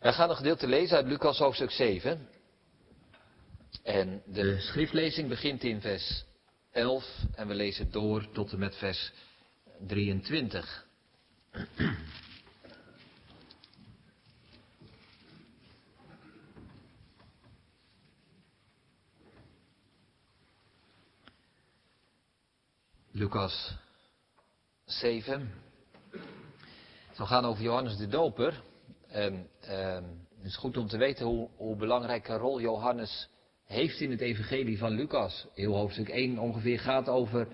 Wij gaan een gedeelte lezen uit Lucas hoofdstuk 7. En de schriftlezing begint in vers 11 en we lezen door tot en met vers 23. Lucas 7. Het zal gaan over Johannes de Doper. En, uh, het is goed om te weten hoe, hoe belangrijke rol Johannes heeft in het evangelie van Lucas. Heel hoofdstuk 1 ongeveer gaat over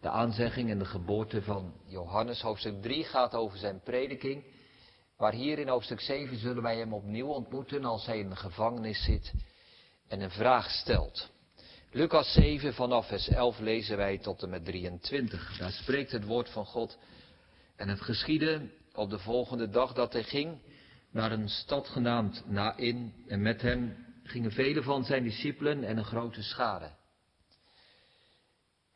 de aanzegging en de geboorte van Johannes. Hoofdstuk 3 gaat over zijn prediking. Maar hier in hoofdstuk 7 zullen wij hem opnieuw ontmoeten als hij in de gevangenis zit en een vraag stelt. Lucas 7 vanaf vers 11 lezen wij tot en met 23. Daar spreekt het woord van God. En het geschiedde op de volgende dag dat hij ging naar een stad genaamd Nain. En met hem gingen vele van zijn discipelen en een grote schade.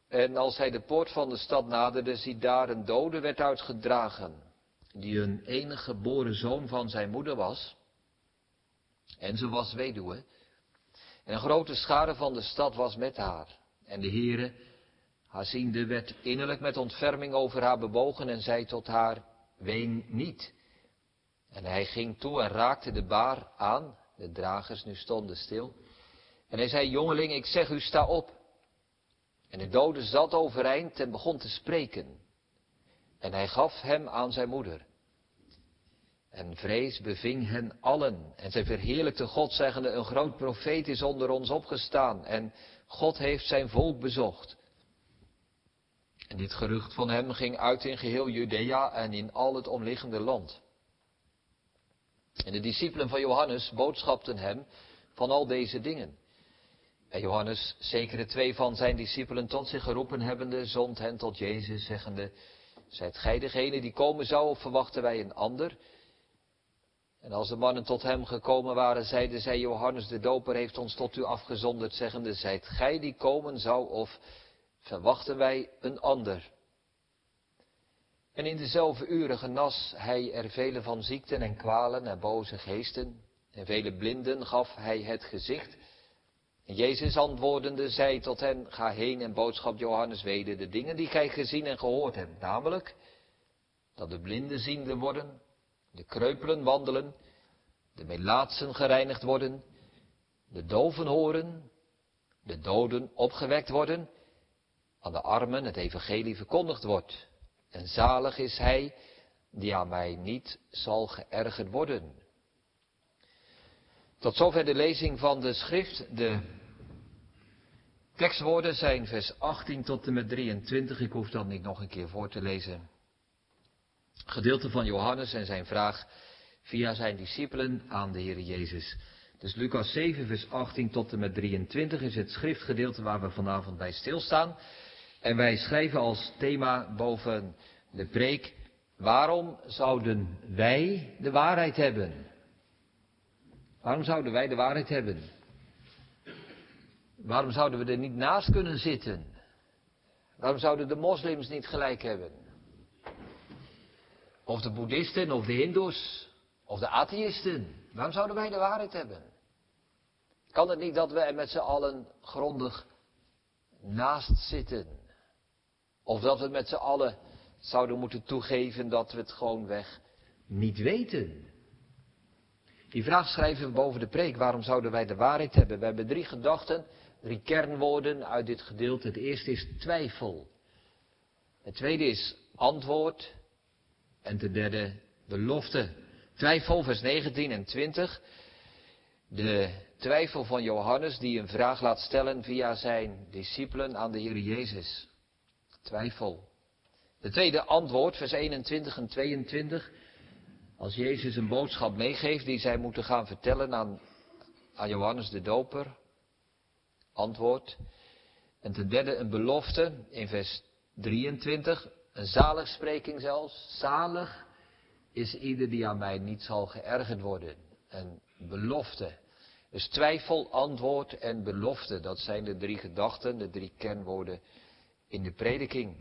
En als hij de poort van de stad naderde, ziet daar een dode werd uitgedragen, die een enige geboren zoon van zijn moeder was. En ze was weduwe. En een grote schade van de stad was met haar. En de Heere, haar ziende, werd innerlijk met ontferming over haar bewogen en zei tot haar, ween niet. En hij ging toe en raakte de baar aan, de dragers nu stonden stil. En hij zei, jongeling, ik zeg u, sta op. En de dode zat overeind en begon te spreken. En hij gaf hem aan zijn moeder. En vrees beving hen allen. En zij verheerlijkte God, zeggende, een groot profeet is onder ons opgestaan. En God heeft zijn volk bezocht. En dit gerucht van hem ging uit in geheel Judea en in al het omliggende land. En de discipelen van Johannes boodschapten hem van al deze dingen. En Johannes, zekere twee van zijn discipelen tot zich geroepen hebbende, zond hen tot Jezus, zeggende, Zijt gij degene die komen zou, of verwachten wij een ander? En als de mannen tot hem gekomen waren, zeiden zij, Johannes de Doper heeft ons tot u afgezonderd, zeggende, zijt gij die komen zou, of verwachten wij een ander? En in dezelfde uren genas hij er vele van ziekten en kwalen en boze geesten, en vele blinden gaf hij het gezicht. En Jezus antwoordende zei tot hen, ga heen en boodschap Johannes weder de dingen die gij gezien en gehoord hebt, namelijk dat de blinden ziende worden, de kreupelen wandelen, de melaatsen gereinigd worden, de doven horen, de doden opgewekt worden, aan de armen het evangelie verkondigd wordt. En zalig is hij die aan mij niet zal geërgerd worden. Tot zover de lezing van de schrift. De tekstwoorden zijn vers 18 tot en met 23. Ik hoef dat niet nog een keer voor te lezen. Gedeelte van Johannes en zijn vraag via zijn discipelen aan de Heer Jezus. Dus Lucas 7, vers 18 tot en met 23 is het schriftgedeelte waar we vanavond bij stilstaan. En wij schrijven als thema boven de preek, waarom zouden wij de waarheid hebben? Waarom zouden wij de waarheid hebben? Waarom zouden we er niet naast kunnen zitten? Waarom zouden de moslims niet gelijk hebben? Of de boeddhisten, of de hindoes, of de atheïsten. Waarom zouden wij de waarheid hebben? Kan het niet dat we er met z'n allen grondig naast zitten? Of dat we met z'n allen zouden moeten toegeven dat we het gewoonweg niet weten? Die vraag schrijven we boven de preek. Waarom zouden wij de waarheid hebben? We hebben drie gedachten, drie kernwoorden uit dit gedeelte. Het eerste is twijfel. Het tweede is antwoord. En ten derde belofte. Twijfel, vers 19 en 20. De twijfel van Johannes die een vraag laat stellen via zijn discipelen aan de Heer Jezus. Twijfel. De tweede antwoord, vers 21 en 22. Als Jezus een boodschap meegeeft die zij moeten gaan vertellen aan, aan Johannes de Doper. Antwoord. En ten derde een belofte in vers 23. Een zaligspreking zelfs. Zalig is ieder die aan mij niet zal geërgerd worden. Een belofte. Dus twijfel, antwoord en belofte. Dat zijn de drie gedachten, de drie kernwoorden in de prediking.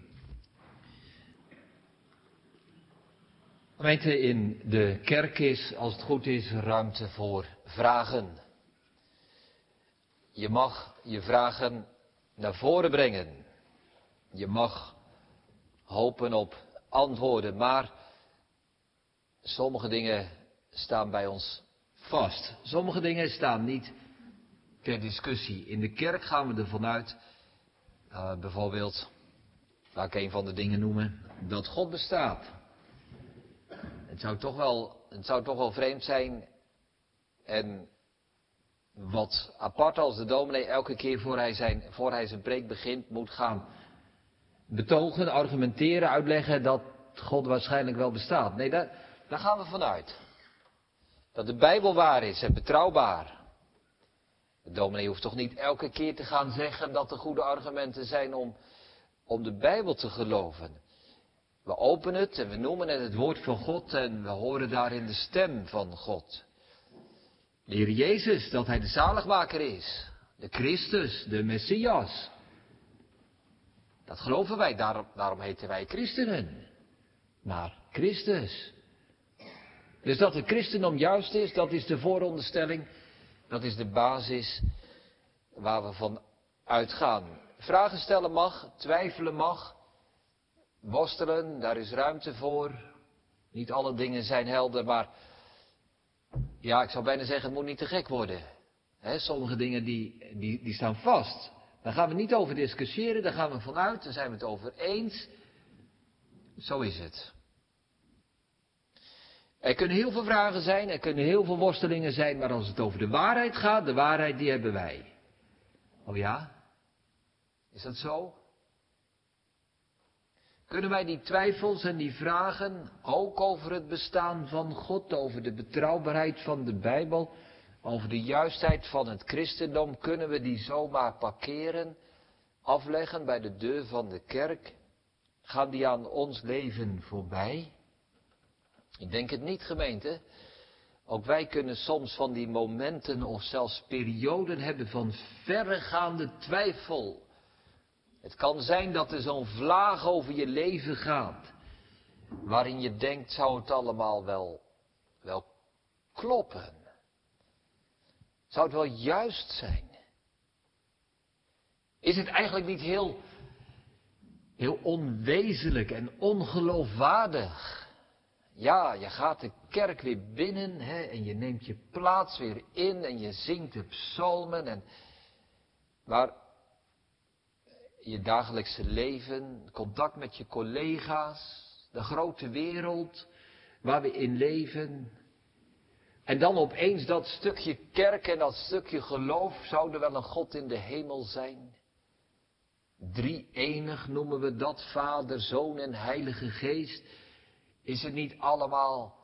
Gemeente, in de kerk is, als het goed is, ruimte voor vragen. Je mag je vragen naar voren brengen. Je mag hopen op antwoorden, maar sommige dingen staan bij ons vast. Sommige dingen staan niet ter discussie. In de kerk gaan we ervan uit, uh, bijvoorbeeld, laat ik een van de dingen noemen, dat God bestaat. Het zou toch wel, het zou toch wel vreemd zijn en wat apart als de dominee elke keer voor hij zijn, voor hij zijn preek begint moet gaan betogen, argumenteren, uitleggen dat God waarschijnlijk wel bestaat. Nee, daar, daar gaan we vanuit. Dat de Bijbel waar is en betrouwbaar. De dominee hoeft toch niet elke keer te gaan zeggen dat er goede argumenten zijn om, om de Bijbel te geloven. We openen het en we noemen het het woord van God en we horen daarin de stem van God. De Jezus, dat Hij de zaligmaker is. De Christus, de Messias. Dat geloven wij, daarom, daarom heten wij christenen. Maar Christus. Dus dat het christendom juist is, dat is de vooronderstelling. Dat is de basis waar we van uitgaan. Vragen stellen mag, twijfelen mag, worstelen, daar is ruimte voor. Niet alle dingen zijn helder, maar ja, ik zou bijna zeggen, het moet niet te gek worden. sommige dingen die, die, die staan vast. Daar gaan we niet over discussiëren, daar gaan we vanuit, daar zijn we het over eens. Zo is het. Er kunnen heel veel vragen zijn, er kunnen heel veel worstelingen zijn, maar als het over de waarheid gaat, de waarheid die hebben wij. Oh ja? Is dat zo? Kunnen wij die twijfels en die vragen ook over het bestaan van God, over de betrouwbaarheid van de Bijbel, over de juistheid van het christendom, kunnen we die zomaar parkeren, afleggen bij de deur van de kerk? Gaan die aan ons leven voorbij? Ik denk het niet, gemeente. Ook wij kunnen soms van die momenten of zelfs perioden hebben van verregaande twijfel. Het kan zijn dat er zo'n vlaag over je leven gaat, waarin je denkt, zou het allemaal wel, wel kloppen? Zou het wel juist zijn? Is het eigenlijk niet heel, heel onwezenlijk en ongeloofwaardig? Ja, je gaat de kerk weer binnen hè, en je neemt je plaats weer in en je zingt de psalmen. En, maar je dagelijkse leven, contact met je collega's, de grote wereld waar we in leven. En dan opeens dat stukje kerk en dat stukje geloof, zou er wel een God in de hemel zijn? Drie enig noemen we dat, Vader, Zoon en Heilige Geest. Is het niet allemaal,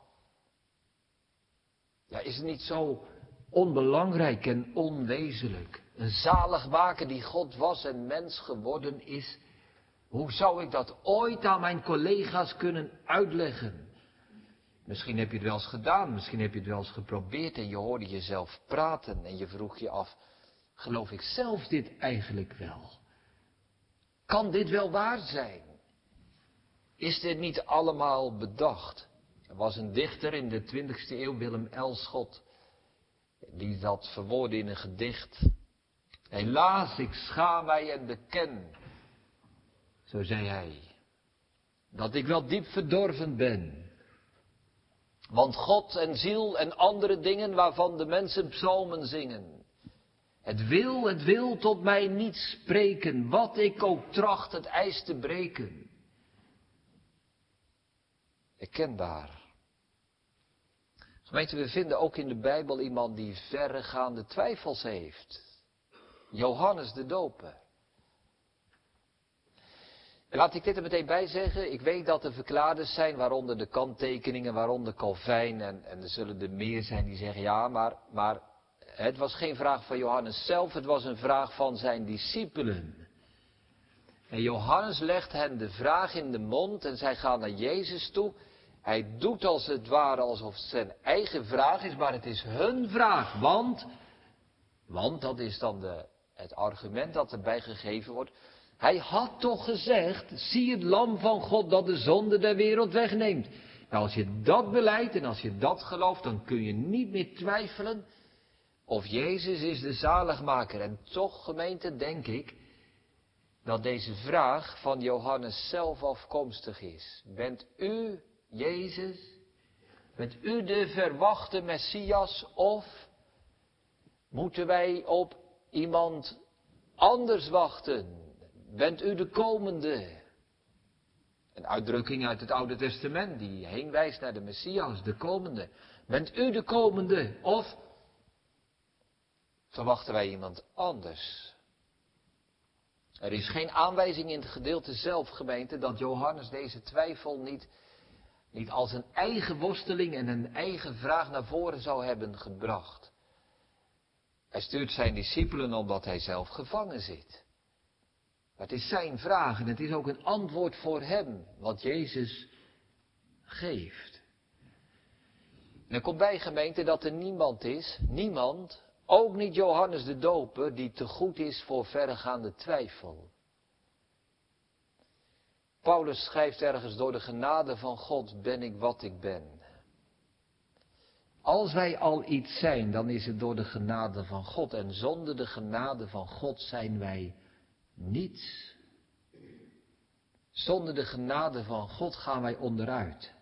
ja, is het niet zo onbelangrijk en onwezenlijk? Een zaligmaker die God was en mens geworden is. Hoe zou ik dat ooit aan mijn collega's kunnen uitleggen? Misschien heb je het wel eens gedaan, misschien heb je het wel eens geprobeerd en je hoorde jezelf praten en je vroeg je af, geloof ik zelf dit eigenlijk wel? Kan dit wel waar zijn? Is dit niet allemaal bedacht? Er was een dichter in de 20e eeuw, Willem Elschot, die dat verwoordde in een gedicht. Helaas, ik schaam mij en beken, zo zei hij, dat ik wel diep verdorven ben. Want God en ziel en andere dingen waarvan de mensen psalmen zingen. Het wil, het wil tot mij niet spreken, wat ik ook tracht het ijs te breken. Erkenbaar. Gemeente, we vinden ook in de Bijbel iemand die verregaande twijfels heeft. Johannes de Doper. Laat ik dit er meteen bij zeggen. Ik weet dat er verklaarders zijn, waaronder de kanttekeningen, waaronder Calvijn. En, en er zullen er meer zijn die zeggen, ja, maar, maar het was geen vraag van Johannes zelf, het was een vraag van zijn discipelen. En Johannes legt hen de vraag in de mond en zij gaan naar Jezus toe. Hij doet als het ware alsof het zijn eigen vraag is, maar het is hun vraag. Want, want dat is dan de, het argument dat erbij gegeven wordt. Hij had toch gezegd, zie het lam van God dat de zonde der wereld wegneemt. Nou, als je dat beleidt en als je dat gelooft, dan kun je niet meer twijfelen of Jezus is de zaligmaker. En toch, gemeente, denk ik dat deze vraag van Johannes zelf afkomstig is. Bent u Jezus? Bent u de verwachte Messias of moeten wij op iemand anders wachten? Bent u de komende? Een uitdrukking uit het Oude Testament die heen wijst naar de Messias, de komende. Bent u de komende of verwachten wij iemand anders? Er is geen aanwijzing in het gedeelte zelf, gemeente, dat Johannes deze twijfel niet, niet als een eigen worsteling en een eigen vraag naar voren zou hebben gebracht. Hij stuurt zijn discipelen omdat hij zelf gevangen zit. Maar het is zijn vraag en het is ook een antwoord voor hem, wat Jezus geeft. En er komt bij gemeente dat er niemand is, niemand, ook niet Johannes de Doper, die te goed is voor verregaande twijfel. Paulus schrijft ergens door de genade van God ben ik wat ik ben. Als wij al iets zijn, dan is het door de genade van God. En zonder de genade van God zijn wij niets. Zonder de genade van God gaan wij onderuit.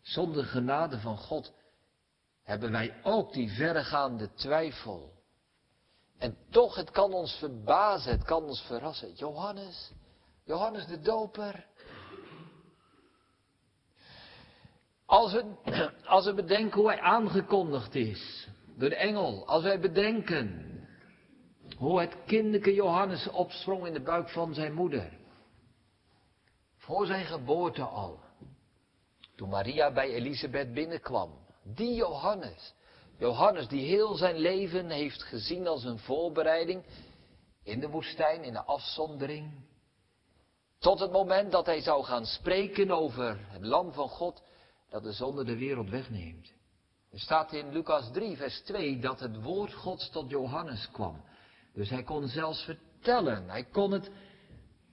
Zonder de genade van God hebben wij ook die verregaande twijfel. En toch, het kan ons verbazen, het kan ons verrassen. Johannes, Johannes de Doper. Als we, als we bedenken hoe hij aangekondigd is door de engel, als wij bedenken hoe het kinderke Johannes opsprong in de buik van zijn moeder. Voor zijn geboorte al. Toen Maria bij Elisabeth binnenkwam. Die Johannes. Johannes die heel zijn leven heeft gezien als een voorbereiding in de woestijn, in de afzondering. Tot het moment dat hij zou gaan spreken over het lam van God dat de zonde de wereld wegneemt. Er staat in Lucas 3, vers 2 dat het woord Gods tot Johannes kwam. Dus hij kon zelfs vertellen, hij kon het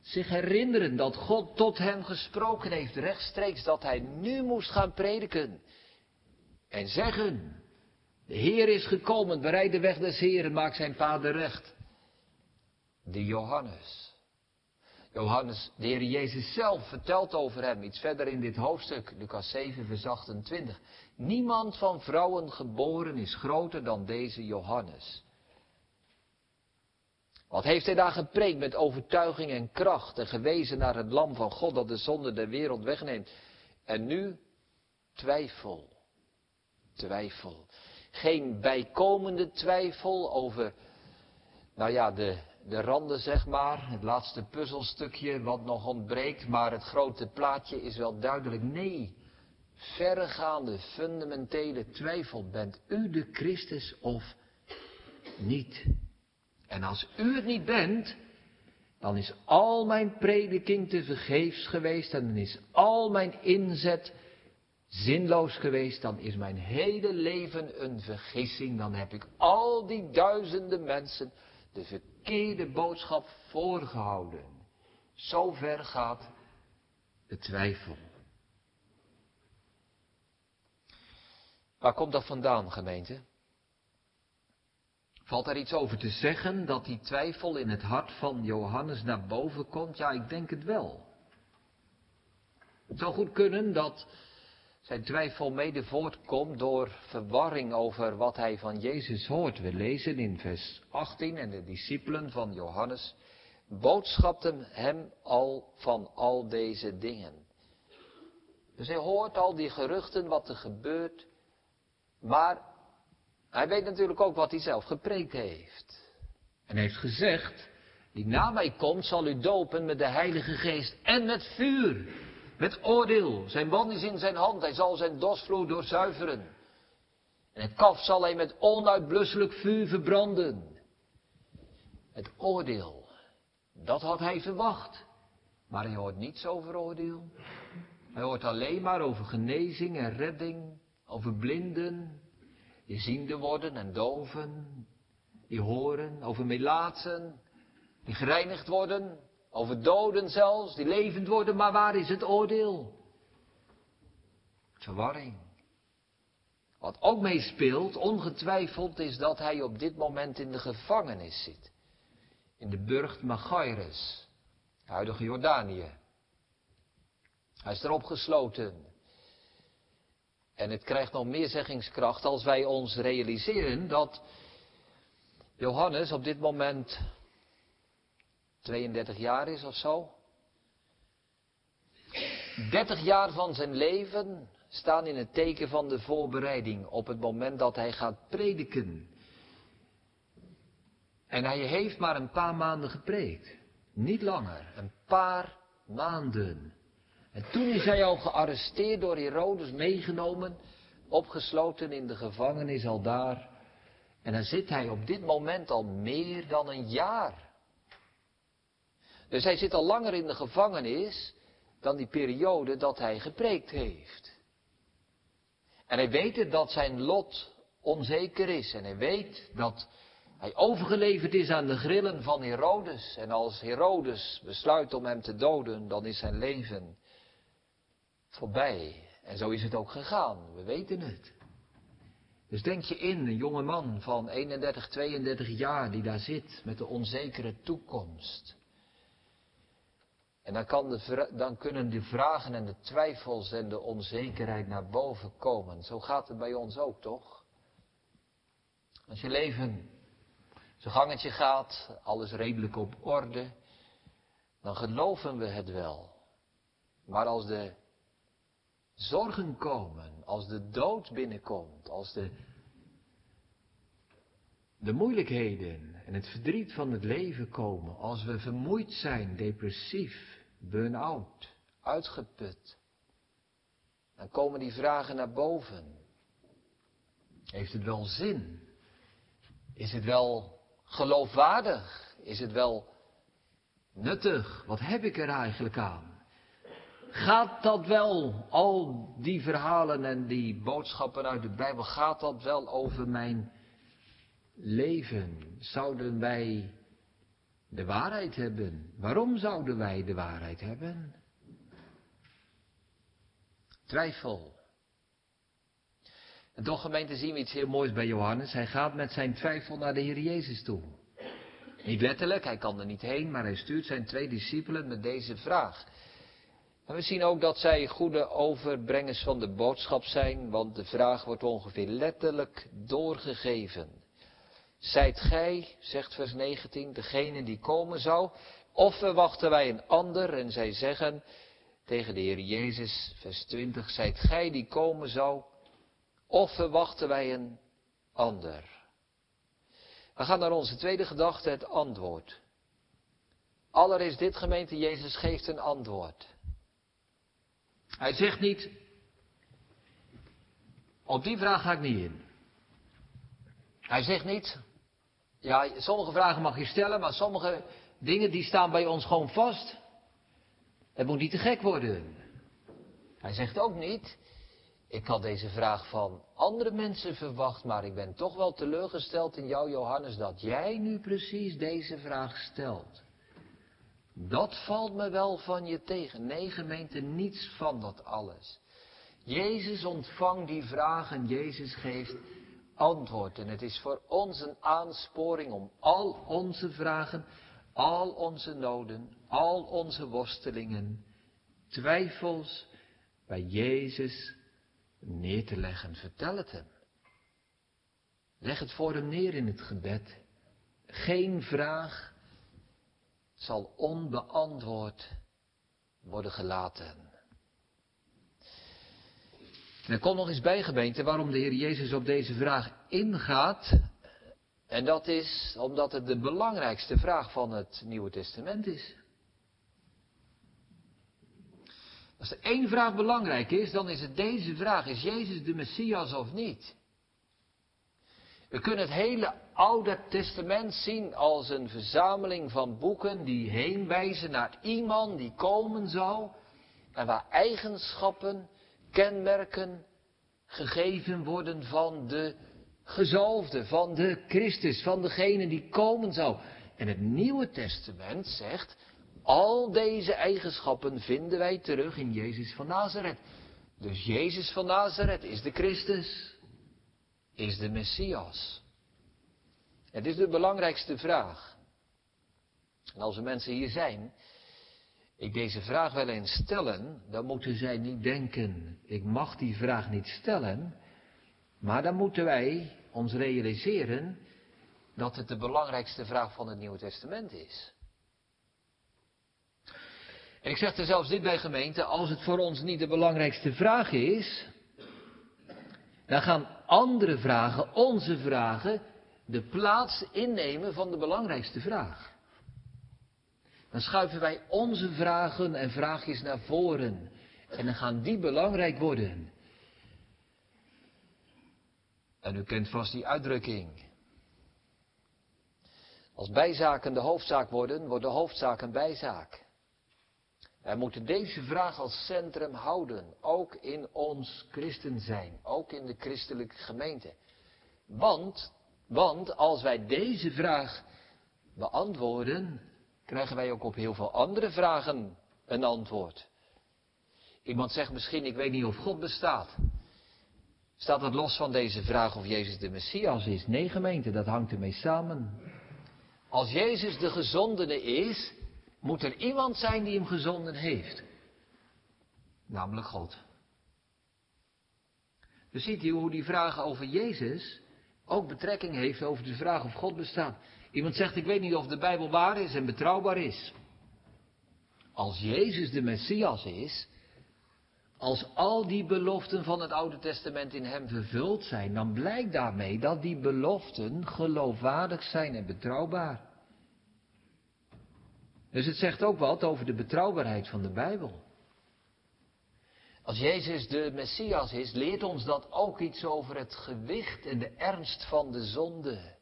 zich herinneren dat God tot hem gesproken heeft, rechtstreeks dat hij nu moest gaan prediken. En zeggen, de Heer is gekomen, bereid de weg des Heeren, maak zijn vader recht. De Johannes. Johannes, de Heer Jezus zelf vertelt over hem iets verder in dit hoofdstuk, Lucas 7, vers 28. Niemand van vrouwen geboren is groter dan deze Johannes. Wat heeft hij daar gepreekt met overtuiging en kracht en gewezen naar het lam van God dat de zonde der wereld wegneemt. En nu twijfel, twijfel. Geen bijkomende twijfel over, nou ja, de, de randen zeg maar, het laatste puzzelstukje wat nog ontbreekt, maar het grote plaatje is wel duidelijk. Nee, verregaande, fundamentele twijfel. Bent u de Christus of niet? En als u het niet bent, dan is al mijn prediking te vergeefs geweest en dan is al mijn inzet zinloos geweest, dan is mijn hele leven een vergissing, dan heb ik al die duizenden mensen de verkeerde boodschap voorgehouden. Zo ver gaat de twijfel. Waar komt dat vandaan, gemeente? Valt daar iets over te zeggen dat die twijfel in het hart van Johannes naar boven komt? Ja, ik denk het wel. Het zou goed kunnen dat zijn twijfel mede voortkomt door verwarring over wat hij van Jezus hoort. We lezen in vers 18 en de discipelen van Johannes boodschapten hem al van al deze dingen. Dus hij hoort al die geruchten wat er gebeurt, maar hij weet natuurlijk ook wat hij zelf gepreekt heeft. En heeft gezegd, die na mij komt zal u dopen met de Heilige Geest en met vuur. Met oordeel. Zijn band is in zijn hand, hij zal zijn dorsvloer doorzuiveren. En het kaf zal hij met onuitblusselijk vuur verbranden. Het oordeel, dat had hij verwacht. Maar hij hoort niets over oordeel. Hij hoort alleen maar over genezing en redding, over blinden, die ziende worden en doven, die horen, over melaatsen, die gereinigd worden, over doden zelfs, die levend worden, maar waar is het oordeel? Verwarring. Wat ook meespeelt, ongetwijfeld, is dat hij op dit moment in de gevangenis zit. In de burcht Magaires, huidige Jordanië. Hij is erop gesloten. En het krijgt nog meer zeggingskracht als wij ons realiseren dat Johannes op dit moment 32 jaar is of zo. 30 jaar van zijn leven staan in het teken van de voorbereiding op het moment dat hij gaat prediken. En hij heeft maar een paar maanden gepreekt. Niet langer, een paar maanden. En toen is hij al gearresteerd door Herodes, meegenomen, opgesloten in de gevangenis al daar. En dan zit hij op dit moment al meer dan een jaar. Dus hij zit al langer in de gevangenis dan die periode dat hij gepreekt heeft. En hij weet dat zijn lot onzeker is. En hij weet dat hij overgeleverd is aan de grillen van Herodes. En als Herodes besluit om hem te doden, dan is zijn leven voorbij. En zo is het ook gegaan. We weten het. Dus denk je in, een jonge man van 31, 32 jaar die daar zit met de onzekere toekomst. En dan, dan kunnen de vragen en de twijfels en de onzekerheid naar boven komen. Zo gaat het bij ons ook, toch? Als je leven zijn gangetje gaat, alles redelijk op orde, dan geloven we het wel. Maar als de zorgen komen, als de dood binnenkomt, als de, de moeilijkheden en het verdriet van het leven komen, als we vermoeid zijn, depressief, burn-out, uitgeput. Dan komen die vragen naar boven. Heeft het wel zin? Is het wel geloofwaardig? Is het wel nuttig? Wat heb ik er eigenlijk aan? Gaat dat wel, al die verhalen en die boodschappen uit de Bijbel, gaat dat wel over mijn leven? Zouden wij de waarheid hebben. Waarom zouden wij de waarheid hebben? Twijfel. En toch gemeente zien we iets heel moois bij Johannes. Hij gaat met zijn twijfel naar de Heer Jezus toe. Niet letterlijk, hij kan er niet heen, maar hij stuurt zijn twee discipelen met deze vraag. En we zien ook dat zij goede overbrengers van de boodschap zijn, want de vraag wordt ongeveer letterlijk doorgegeven. Zijt gij, zegt vers 19, degene die komen zou, of verwachten wij een ander? En zij zeggen tegen de Heer Jezus, vers 20, zijt gij die komen zou, of verwachten wij een ander? We gaan naar onze tweede gedachte, het antwoord. Allereerst dit gemeente, Jezus geeft een antwoord. Hij zegt niet, op die vraag ga ik niet in. Hij zegt niet, ja, sommige vragen mag je stellen, maar sommige dingen die staan bij ons gewoon vast. Het moet niet te gek worden. Hij zegt ook niet, ik had deze vraag van andere mensen verwacht, maar ik ben toch wel teleurgesteld in jou, Johannes, dat jij nu precies deze vraag stelt. Dat valt me wel van je tegen. Nee, gemeente, niets van dat alles. Jezus ontvangt die vraag en Jezus geeft antwoord. En het is voor ons een aansporing om al onze vragen, al onze noden, al onze worstelingen, twijfels bij Jezus neer te leggen. Vertel het hem. Leg het voor hem neer in het gebed. Geen vraag zal onbeantwoord worden gelaten. Er komt nog eens bij, gemeente, waarom de Heer Jezus op deze vraag ingaat. En dat is omdat het de belangrijkste vraag van het Nieuwe Testament is. Als er één vraag belangrijk is, dan is het deze vraag. Is Jezus de Messias of niet? We kunnen het hele Oude Testament zien als een verzameling van boeken die heenwijzen naar iemand die komen zou en waar eigenschappen kenmerken gegeven worden van de gezalfde, van de Christus, van degene die komen zou. En het Nieuwe Testament zegt, al deze eigenschappen vinden wij terug in Jezus van Nazareth. Dus Jezus van Nazareth is de Christus, is de Messias. Het is de belangrijkste vraag. En als er mensen hier zijn, ik deze vraag wel eens stellen, dan moeten zij niet denken, ik mag die vraag niet stellen, maar dan moeten wij ons realiseren dat het de belangrijkste vraag van het Nieuwe Testament is. En ik zeg er zelfs dit bij gemeente, als het voor ons niet de belangrijkste vraag is, dan gaan andere vragen, onze vragen, de plaats innemen van de belangrijkste vraag. Dan schuiven wij onze vragen en vraagjes naar voren. En dan gaan die belangrijk worden. En u kent vast die uitdrukking. Als bijzaken de hoofdzaak worden, wordt de hoofdzaak een bijzaak. Wij moeten deze vraag als centrum houden, ook in ons christen zijn, ook in de christelijke gemeente. Want, want als wij deze vraag beantwoorden, krijgen wij ook op heel veel andere vragen een antwoord. Iemand zegt misschien, ik weet niet of God bestaat. Staat dat los van deze vraag of Jezus de Messias is? Nee, gemeente, dat hangt ermee samen. Als Jezus de gezondene is, moet er iemand zijn die hem gezonden heeft. Namelijk God. Dus ziet u hoe die vraag over Jezus ook betrekking heeft over de vraag of God bestaat. Iemand zegt, ik weet niet of de Bijbel waar is en betrouwbaar is. Als Jezus de Messias is, als al die beloften van het Oude Testament in hem vervuld zijn, dan blijkt daarmee dat die beloften geloofwaardig zijn en betrouwbaar. Dus het zegt ook wat over de betrouwbaarheid van de Bijbel. Als Jezus de Messias is, leert ons dat ook iets over het gewicht en de ernst van de zonde.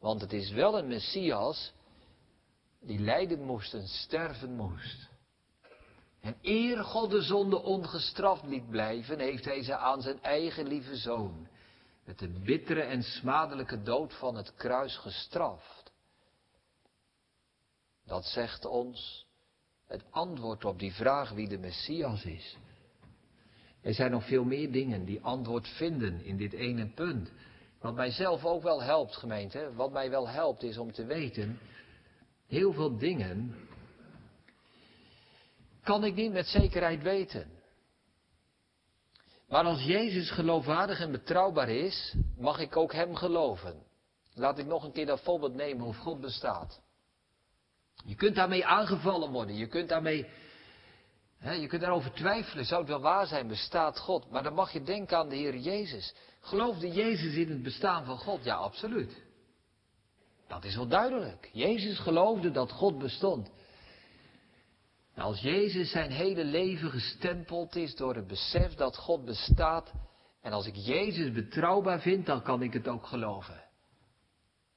Want het is wel een Messias die lijden moest en sterven moest. En eer God de zonde ongestraft liet blijven, heeft hij ze aan zijn eigen lieve zoon met de bittere en smadelijke dood van het kruis gestraft. Dat zegt ons het antwoord op die vraag wie de Messias is. Er zijn nog veel meer dingen die antwoord vinden in dit ene punt. Wat mij zelf ook wel helpt, gemeente, wat mij wel helpt is om te weten, heel veel dingen kan ik niet met zekerheid weten. Maar als Jezus geloofwaardig en betrouwbaar is, mag ik ook Hem geloven. Laat ik nog een keer dat voorbeeld nemen of God bestaat. Je kunt daarmee aangevallen worden, je kunt daarmee, je kunt daarover twijfelen, zou het wel waar zijn, bestaat God? Maar dan mag je denken aan de Heer Jezus. Geloofde Jezus in het bestaan van God? Ja, absoluut. Dat is wel duidelijk. Jezus geloofde dat God bestond. Nou, als Jezus zijn hele leven gestempeld is door het besef dat God bestaat, en als ik Jezus betrouwbaar vind, dan kan ik het ook geloven.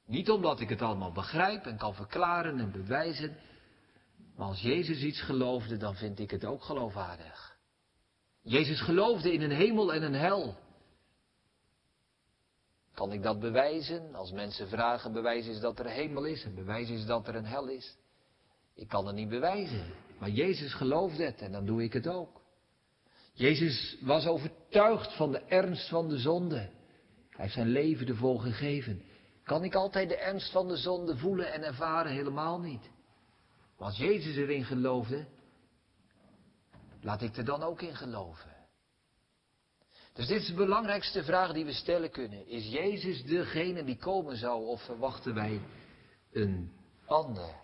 Niet omdat ik het allemaal begrijp en kan verklaren en bewijzen, maar als Jezus iets geloofde, dan vind ik het ook geloofwaardig. Jezus geloofde in een hemel en een hel. Kan ik dat bewijzen? Als mensen vragen, bewijs is dat er een hemel is en bewijs is dat er een hel is. Ik kan het niet bewijzen, maar Jezus geloofde het en dan doe ik het ook. Jezus was overtuigd van de ernst van de zonde. Hij heeft zijn leven ervoor gegeven. Kan ik altijd de ernst van de zonde voelen en ervaren? Helemaal niet. Als Jezus erin geloofde, laat ik er dan ook in geloven. Dus dit is de belangrijkste vraag die we stellen kunnen. Is Jezus degene die komen zou of verwachten wij een ander?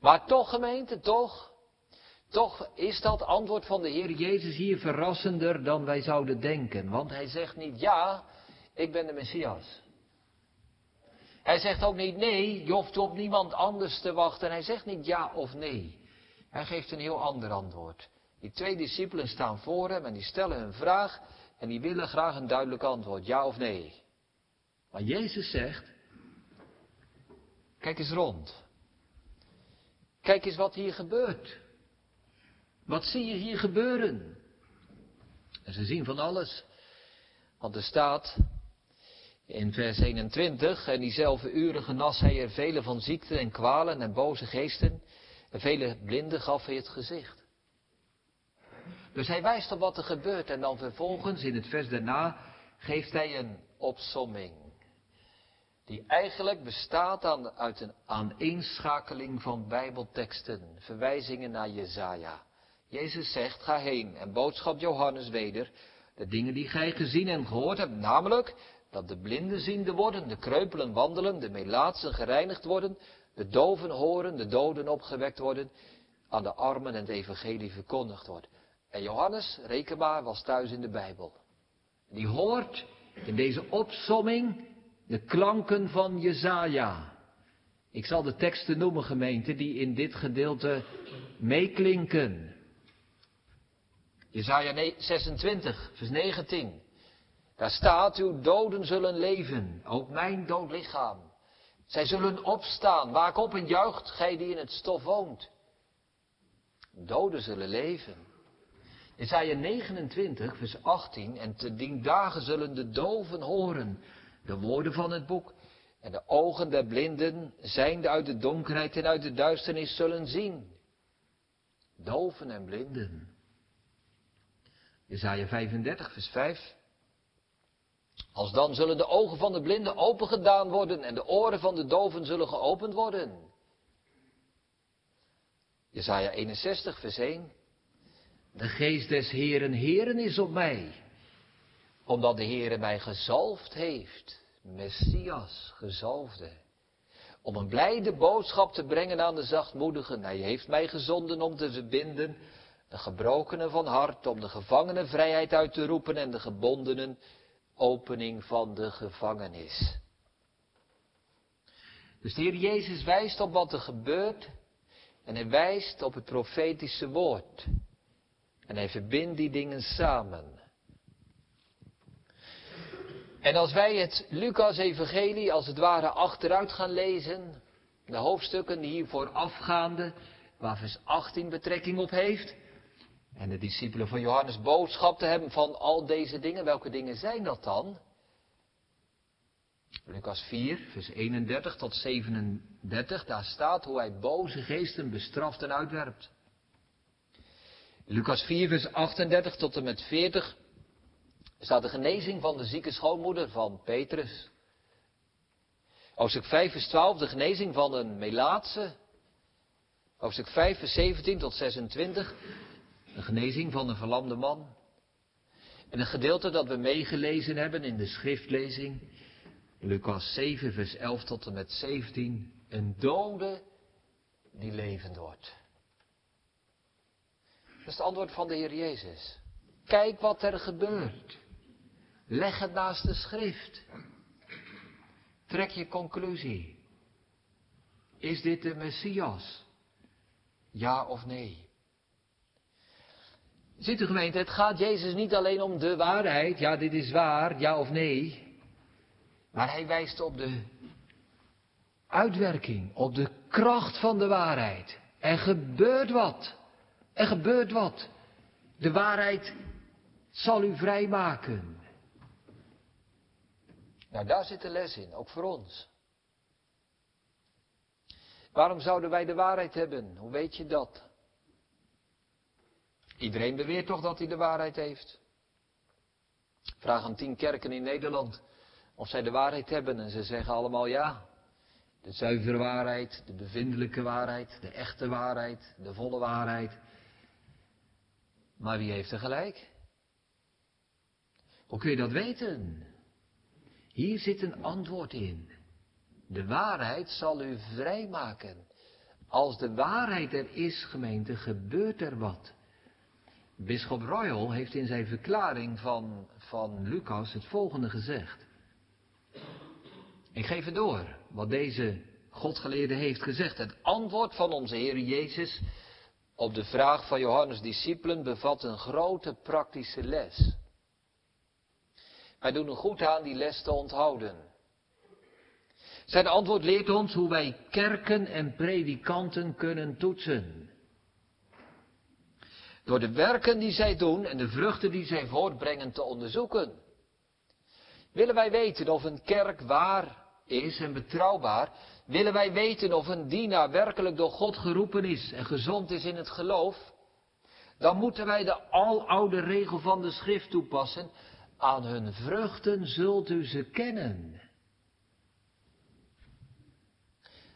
Maar toch gemeente, toch, toch is dat antwoord van de Heer Jezus hier verrassender dan wij zouden denken. Want hij zegt niet ja, ik ben de Messias. Hij zegt ook niet nee, je hoeft op niemand anders te wachten. Hij zegt niet ja of nee. Hij geeft een heel ander antwoord. Die twee discipelen staan voor hem en die stellen een vraag en die willen graag een duidelijk antwoord, ja of nee. Maar Jezus zegt, kijk eens rond. Kijk eens wat hier gebeurt. Wat zie je hier gebeuren? En ze zien van alles. Want er staat in vers 21, en diezelfde uren genas hij er vele van ziekten en kwalen en boze geesten, en vele blinden gaf hij het gezicht. Dus hij wijst op wat er gebeurt en dan vervolgens in het vers daarna geeft hij een opsomming. Die eigenlijk bestaat aan, uit een aaneenschakeling van bijbelteksten, verwijzingen naar Jezaja. Jezus zegt, ga heen en boodschap Johannes weder, de dingen die gij gezien en gehoord hebt, namelijk dat de blinden ziende worden, de kreupelen wandelen, de melaatsen gereinigd worden, de doven horen, de doden opgewekt worden, aan de armen en het evangelie verkondigd wordt. En Johannes, reken maar, was thuis in de Bijbel. Die hoort in deze opsomming de klanken van Jezaja. Ik zal de teksten noemen, gemeente, die in dit gedeelte meeklinken. Jezaja 26, vers 19. Daar staat, uw doden zullen leven, ook mijn dood lichaam. Zij zullen opstaan, waak op en juicht, gij die in het stof woont. Doden zullen leven. Jesaja 29, vers 18, en te dien dagen zullen de doven horen de woorden van het boek. En de ogen der blinden, zijnde uit de donkerheid en uit de duisternis, zullen zien. Doven en blinden. Jesaja 35, vers 5. Als dan zullen de ogen van de blinden opengedaan worden en de oren van de doven zullen geopend worden. Jesaja 61, vers 1. De geest des Heeren, Heeren is op mij, omdat de Heere mij gezalfd heeft, Messias, gezalfde, om een blijde boodschap te brengen aan de zachtmoedigen. Hij heeft mij gezonden om te verbinden de gebrokenen van hart, om de gevangenen vrijheid uit te roepen en de gebondenen opening van de gevangenis. Dus de Heer Jezus wijst op wat er gebeurt en hij wijst op het profetische woord. En hij verbindt die dingen samen. En als wij het Lucas-evangelie als het ware achteruit gaan lezen, de hoofdstukken die hiervoor afgaande, waar vers 18 betrekking op heeft, en de discipelen van Johannes boodschap te hebben van al deze dingen, welke dingen zijn dat dan? Lucas 4, vers 31 tot 37, daar staat hoe hij boze geesten bestraft en uitwerpt. Lucas 4, vers 38 tot en met 40 staat de genezing van de zieke schoonmoeder van Petrus. Hoofdstuk 5, vers 12, de genezing van een Melaatse. Hoofdstuk 5, vers 17 tot 26, de genezing van een verlamde man. En een gedeelte dat we meegelezen hebben in de schriftlezing, Lucas 7, vers 11 tot en met 17, een dode die levend wordt. Dat is het antwoord van de Heer Jezus. Kijk wat er gebeurt. Leg het naast de schrift. Trek je conclusie. Is dit de Messias? Ja of nee? Ziet u gemeente, het gaat Jezus niet alleen om de waarheid. Ja, dit is waar, ja of nee. Maar hij wijst op de uitwerking, op de kracht van de waarheid. Er gebeurt wat. Er gebeurt wat. De waarheid zal u vrijmaken. Nou, daar zit de les in, ook voor ons. Waarom zouden wij de waarheid hebben? Hoe weet je dat? Iedereen beweert toch dat hij de waarheid heeft. Vraag aan tien kerken in Nederland of zij de waarheid hebben en ze zeggen allemaal ja. De zuivere waarheid, de bevindelijke waarheid, de echte waarheid, de volle waarheid. Maar wie heeft er gelijk? Hoe kun je dat weten? Hier zit een antwoord in. De waarheid zal u vrijmaken. Als de waarheid er is, gemeente, gebeurt er wat. Bisschop Royal heeft in zijn verklaring van, van Lucas het volgende gezegd. Ik geef het door wat deze Godgeleerde heeft gezegd. Het antwoord van onze Heer Jezus op de vraag van Johannes' discipelen bevat een grote praktische les. Wij doen er goed aan die les te onthouden. Zijn antwoord leert ons hoe wij kerken en predikanten kunnen toetsen. Door de werken die zij doen en de vruchten die zij voortbrengen te onderzoeken. Willen wij weten of een kerk waar is en betrouwbaar, willen wij weten of een dienaar werkelijk door God geroepen is en gezond is in het geloof, dan moeten wij de aloude regel van de schrift toepassen. Aan hun vruchten zult u ze kennen.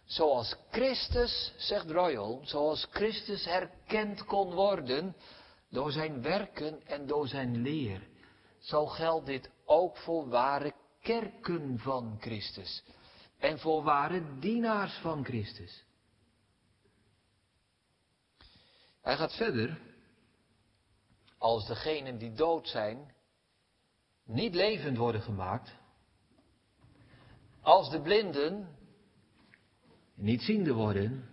Zoals Christus, zegt Royal, zoals Christus herkend kon worden door zijn werken en door zijn leer, zo geldt dit ook voor ware kerken van Christus en voor ware dienaars van Christus. Hij gaat verder. Als degenen die dood zijn niet levend worden gemaakt, als de blinden niet ziende worden,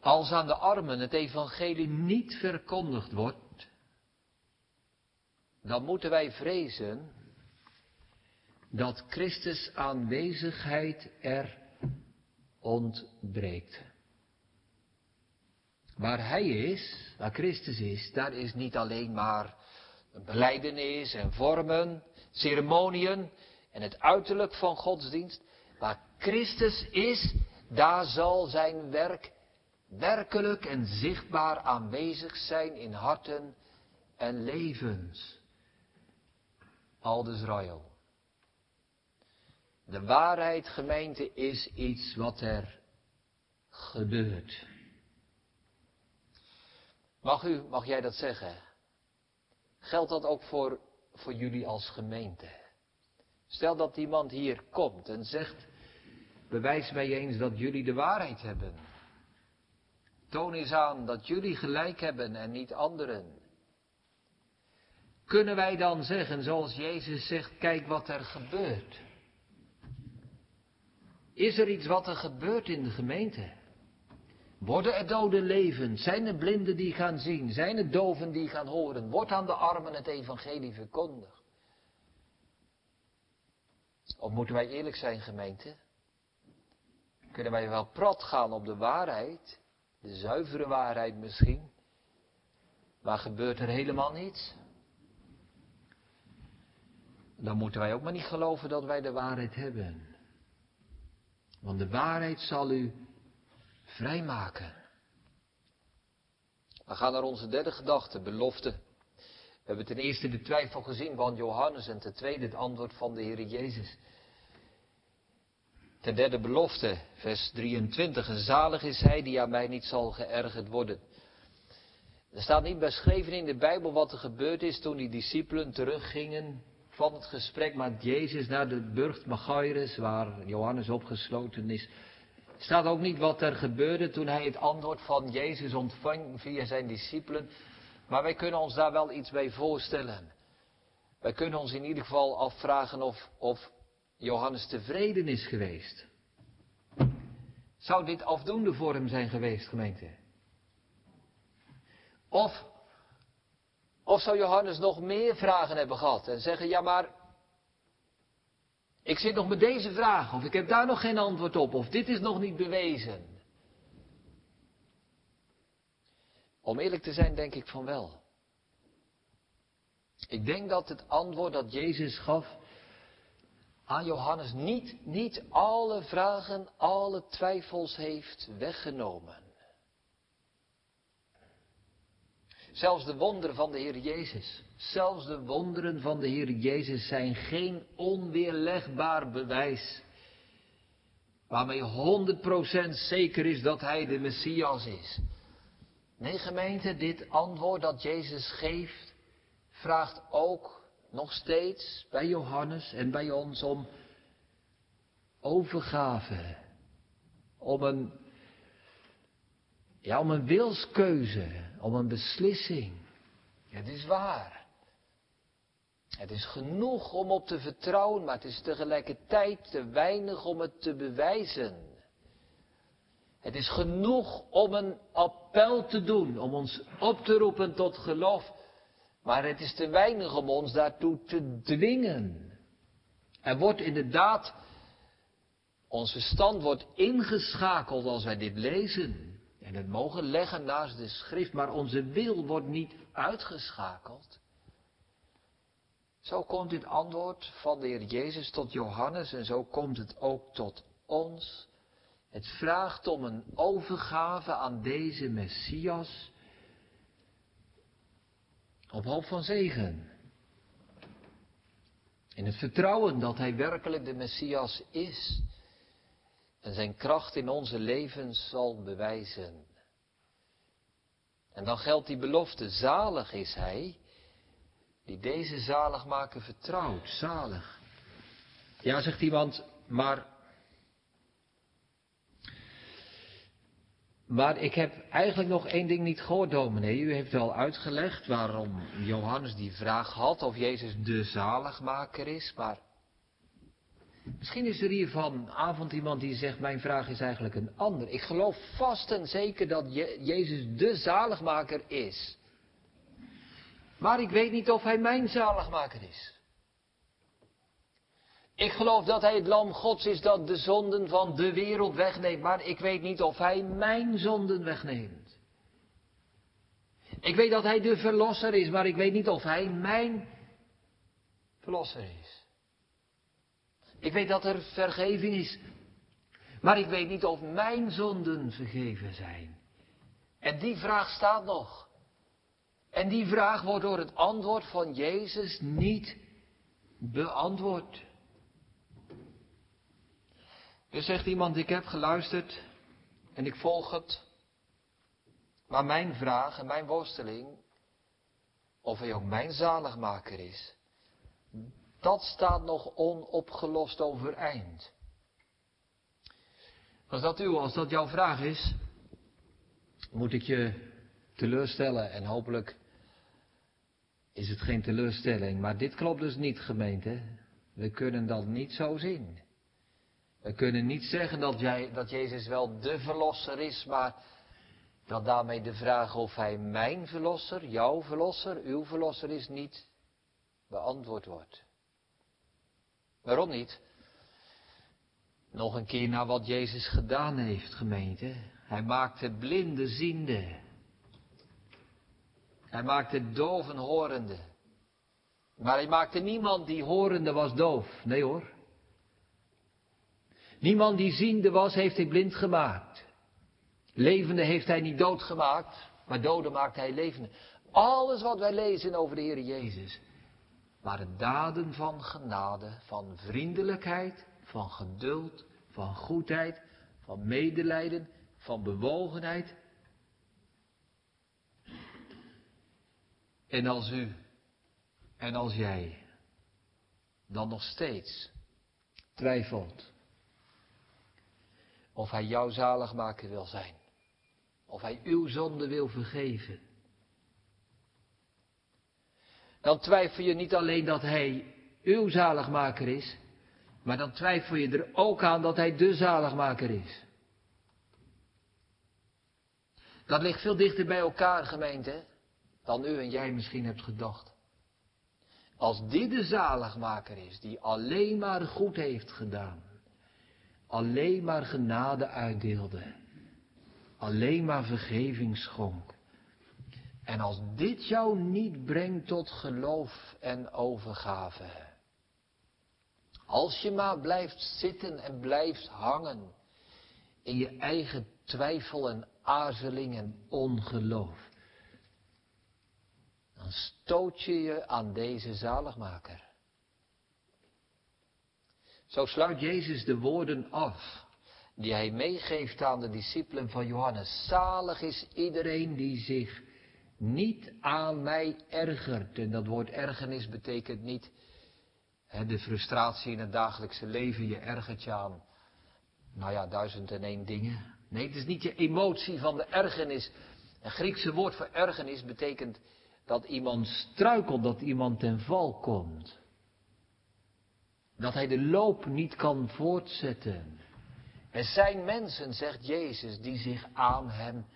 als aan de armen het evangelie niet verkondigd wordt, dan moeten wij vrezen dat Christus aanwezigheid er ontbreekt. Waar Hij is, waar Christus is, daar is niet alleen maar beleidenis en vormen, ceremoniën en het uiterlijk van godsdienst. Waar Christus is, daar zal zijn werk werkelijk en zichtbaar aanwezig zijn in harten en levens. Aldus Royal. De waarheid, gemeente, is iets wat er gebeurt. Mag u, mag jij dat zeggen? Geldt dat ook voor, voor jullie als gemeente? Stel dat iemand hier komt en zegt, bewijs mij eens dat jullie de waarheid hebben. Toon eens aan dat jullie gelijk hebben en niet anderen. Kunnen wij dan zeggen, zoals Jezus zegt, kijk wat er gebeurt? Is er iets wat er gebeurt in de gemeente? Worden er doden levend? Zijn er blinden die gaan zien? Zijn er doven die gaan horen? Wordt aan de armen het evangelie verkondigd? Of moeten wij eerlijk zijn, gemeente? Kunnen wij wel prat gaan op de waarheid? De zuivere waarheid misschien? Maar gebeurt er helemaal niets? Dan moeten wij ook maar niet geloven dat wij de waarheid hebben. Want de waarheid zal u vrijmaken. We gaan naar onze derde gedachte, belofte. We hebben ten eerste de twijfel gezien van Johannes en ten tweede het antwoord van de Heer Jezus. Ten derde belofte, vers 23. En zalig is hij die aan mij niet zal geërgerd worden. Er staat niet beschreven in de Bijbel wat er gebeurd is toen die discipelen teruggingen van het gesprek met Jezus naar de burcht Magairus, waar Johannes opgesloten is. Staat ook niet wat er gebeurde toen hij het antwoord van Jezus ontving via zijn discipelen. Maar wij kunnen ons daar wel iets bij voorstellen. Wij kunnen ons in ieder geval afvragen of, of Johannes tevreden is geweest. Zou dit afdoende voor hem zijn geweest, gemeente? Of of zou Johannes nog meer vragen hebben gehad en zeggen, ja maar, ik zit nog met deze vraag, of ik heb daar nog geen antwoord op, of dit is nog niet bewezen. Om eerlijk te zijn, denk ik van wel. Ik denk dat het antwoord dat Jezus gaf aan Johannes niet, niet alle vragen, alle twijfels heeft weggenomen. Zelfs de wonderen van de Heer Jezus, zelfs de wonderen van de Heer Jezus zijn geen onweerlegbaar bewijs. Waarmee 100% zeker is dat Hij de Messias is. Nee gemeente, dit antwoord dat Jezus geeft, vraagt ook nog steeds bij Johannes en bij ons om overgave. Om een, ja, om een wilskeuze om een beslissing. Het is waar. Het is genoeg om op te vertrouwen, maar het is tegelijkertijd te weinig om het te bewijzen. Het is genoeg om een appel te doen, om ons op te roepen tot geloof, maar het is te weinig om ons daartoe te dwingen. Er wordt inderdaad, ons verstand wordt ingeschakeld als wij dit lezen. En het mogen leggen naast de schrift, maar onze wil wordt niet uitgeschakeld. Zo komt dit antwoord van de Heer Jezus tot Johannes en zo komt het ook tot ons. Het vraagt om een overgave aan deze Messias op hoop van zegen. In het vertrouwen dat Hij werkelijk de Messias is en zijn kracht in onze levens zal bewijzen. En dan geldt die belofte, zalig is Hij die deze zaligmaker vertrouwt, zalig. Ja, zegt iemand, maar Maar ik heb eigenlijk nog één ding niet gehoord, dominee. U heeft wel uitgelegd waarom Johannes die vraag had of Jezus de zaligmaker is, maar misschien is er hier vanavond iemand die zegt, mijn vraag is eigenlijk een ander. Ik geloof vast en zeker dat Jezus de zaligmaker is. Maar ik weet niet of hij mijn zaligmaker is. Ik geloof dat hij het lam Gods is dat de zonden van de wereld wegneemt, maar ik weet niet of hij mijn zonden wegneemt. Ik weet dat hij de verlosser is, maar ik weet niet of hij mijn verlosser is. Ik weet dat er vergeving is, maar ik weet niet of mijn zonden vergeven zijn. En die vraag staat nog. En die vraag wordt door het antwoord van Jezus niet beantwoord. Dus zegt iemand, ik heb geluisterd en ik volg het. Maar mijn vraag en mijn worsteling, of hij ook mijn zaligmaker is, dat staat nog onopgelost overeind. Als dat u, als dat jouw vraag is, moet ik je teleurstellen en hopelijk is het geen teleurstelling. Maar dit klopt dus niet, gemeente. We kunnen dat niet zo zien. We kunnen niet zeggen dat, jij, dat Jezus wel de verlosser is, maar dat daarmee de vraag of hij mijn verlosser, jouw verlosser, uw verlosser is, niet beantwoord wordt. Waarom niet? Nog een keer naar wat Jezus gedaan heeft, gemeente. Hij maakte blinden ziende. Hij maakte doven horende. Maar hij maakte niemand die horende was doof. Nee hoor. Niemand die ziende was, heeft hij blind gemaakt. Levende heeft hij niet dood gemaakt, maar doden maakt hij levende. Alles wat wij lezen over de Heer Jezus waren daden van genade, van vriendelijkheid, van geduld, van goedheid, van medelijden, van bewogenheid. En als u en als jij dan nog steeds twijfelt of hij jouw zaligmaker wil zijn. Of hij uw zonde wil vergeven. Dan twijfel je niet alleen dat hij uw zaligmaker is. Maar dan twijfel je er ook aan dat hij de zaligmaker is. Dat ligt veel dichter bij elkaar, gemeente, dan u en jij misschien hebt gedacht. Als dit de zaligmaker is, die alleen maar goed heeft gedaan, alleen maar genade uitdeelde. Alleen maar vergeving schonk. En als dit jou niet brengt tot geloof en overgave. Als je maar blijft zitten en blijft hangen in je eigen twijfel en aarzeling en ongeloof. Dan stoot je je aan deze zaligmaker. Zo sluit Jezus de woorden af die hij meegeeft aan de discipelen van Johannes. Zalig is iedereen die zich niet aan mij ergert. En dat woord ergernis betekent niet hè, de frustratie in het dagelijkse leven. Je ergert je aan, nou ja, duizend en één dingen. Nee, het is niet je emotie van de ergernis. Een Griekse woord voor ergernis betekent dat iemand struikelt, dat iemand ten val komt. Dat hij de loop niet kan voortzetten. Er zijn mensen, zegt Jezus, die zich aan hem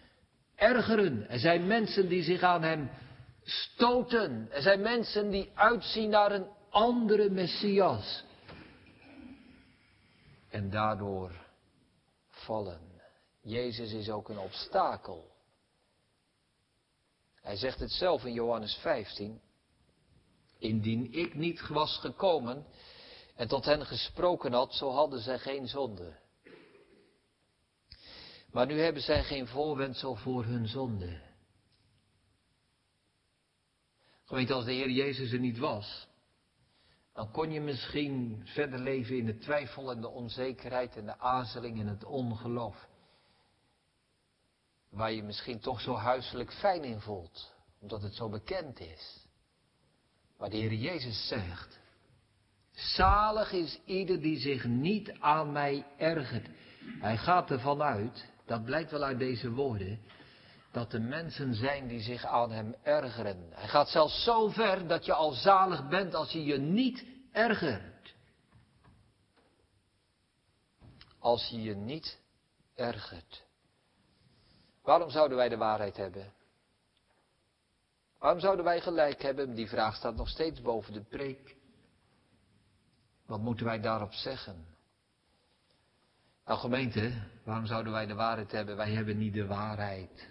ergeren. Er zijn mensen die zich aan hem stoten. Er zijn mensen die uitzien naar een andere Messias. En daardoor vallen. Jezus is ook een obstakel. Hij zegt het zelf in Johannes 15. Indien ik niet was gekomen, en tot hen gesproken had, zo hadden zij geen zonde. Maar nu hebben zij geen voorwendsel voor hun zonde. Gemeente, als de Heer Jezus er niet was, dan kon je misschien verder leven in de twijfel en de onzekerheid en de aarzeling en het ongeloof. Waar je misschien toch zo huiselijk fijn in voelt, omdat het zo bekend is. Maar de Heer Jezus zegt, zalig is ieder die zich niet aan mij ergert. Hij gaat ervan uit, dat blijkt wel uit deze woorden, dat er mensen zijn die zich aan hem ergeren. Hij gaat zelfs zo ver dat je al zalig bent als je je niet ergert. Als je je niet ergert. Waarom zouden wij de waarheid hebben? Waarom zouden wij gelijk hebben? Die vraag staat nog steeds boven de preek. Wat moeten wij daarop zeggen? Nou gemeente, waarom zouden wij de waarheid hebben? Wij hebben niet de waarheid.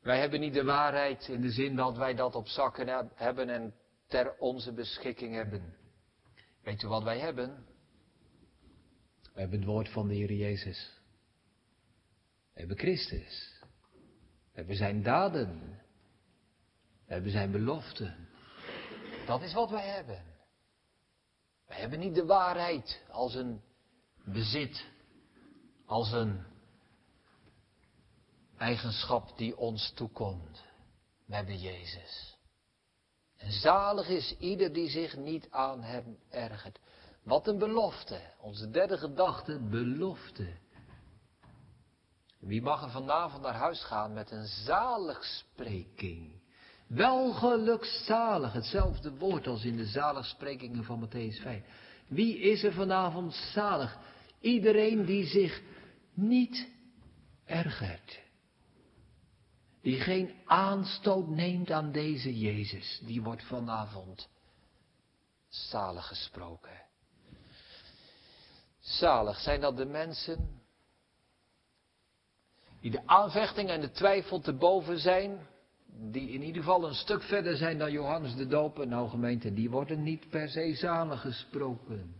Wij hebben niet de waarheid in de zin dat wij dat op zakken hebben en ter onze beschikking hebben. Weet u wat wij hebben? We hebben het woord van de Heer Jezus. We hebben Christus. We hebben zijn daden. We hebben zijn beloften. Dat is wat wij hebben. Wij hebben niet de waarheid als een bezit, als een eigenschap die ons toekomt. We hebben Jezus. En zalig is ieder die zich niet aan hem ergert. Wat een belofte. Onze derde gedachte, belofte. Wie mag er vanavond naar huis gaan met een zaligspreking? Welgelukzalig, hetzelfde woord als in de zaligsprekingen van Matthäus 5. Wie is er vanavond zalig? Iedereen die zich niet ergert. Die geen aanstoot neemt aan deze Jezus, die wordt vanavond zalig gesproken. Zalig zijn dat de mensen die de aanvechting en de twijfel te boven zijn, die in ieder geval een stuk verder zijn dan Johannes de Doper, nou gemeente, die worden niet per se zalig gesproken.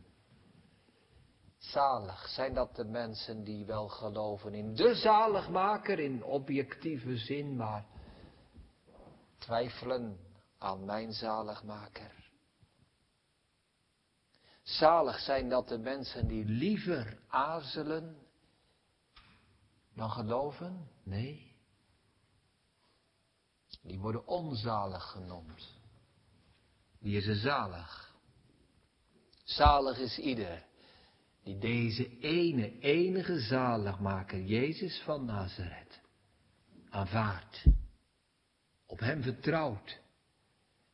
Zalig zijn dat de mensen die wel geloven in de zaligmaker in objectieve zin, maar twijfelen aan mijn zaligmaker. Zalig zijn dat de mensen die liever aarzelen dan geloven? Nee. Die worden onzalig genoemd. Wie is er zalig? Zalig is ieder die deze ene, enige zaligmaker, Jezus van Nazareth, aanvaardt, op hem vertrouwt,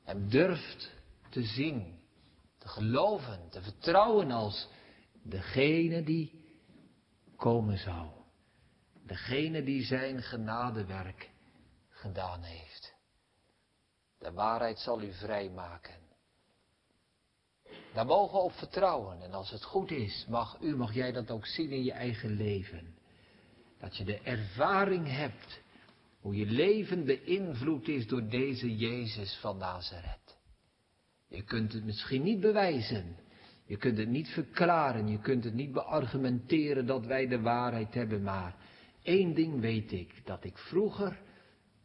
hem durft te zien, te geloven, te vertrouwen als degene die komen zou, degene die zijn genadewerk gedaan heeft. De waarheid zal u vrijmaken. Daar mogen we op vertrouwen. En als het goed is, mag u, mag jij dat ook zien in je eigen leven. Dat je de ervaring hebt hoe je leven beïnvloed is door deze Jezus van Nazareth. Je kunt het misschien niet bewijzen. Je kunt het niet verklaren. Je kunt het niet beargumenteren dat wij de waarheid hebben. Maar één ding weet ik. Dat ik vroeger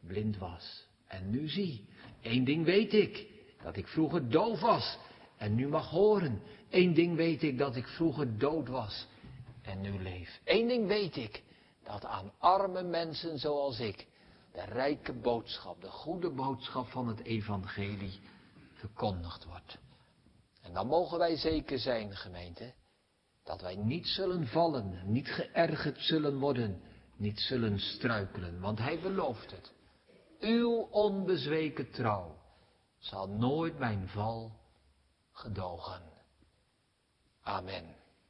blind was. En nu zie. Eén ding weet ik. Dat ik vroeger doof was en nu mag horen. Eén ding weet ik, dat ik vroeger dood was en nu leef. Eén ding weet ik, dat aan arme mensen zoals ik de rijke boodschap, de goede boodschap van het evangelie verkondigd wordt. En dan mogen wij zeker zijn, gemeente, dat wij niet zullen vallen, niet geërgerd zullen worden, niet zullen struikelen, want hij belooft het. Uw onbezweken trouw zal nooit mijn val gedogen. Amen.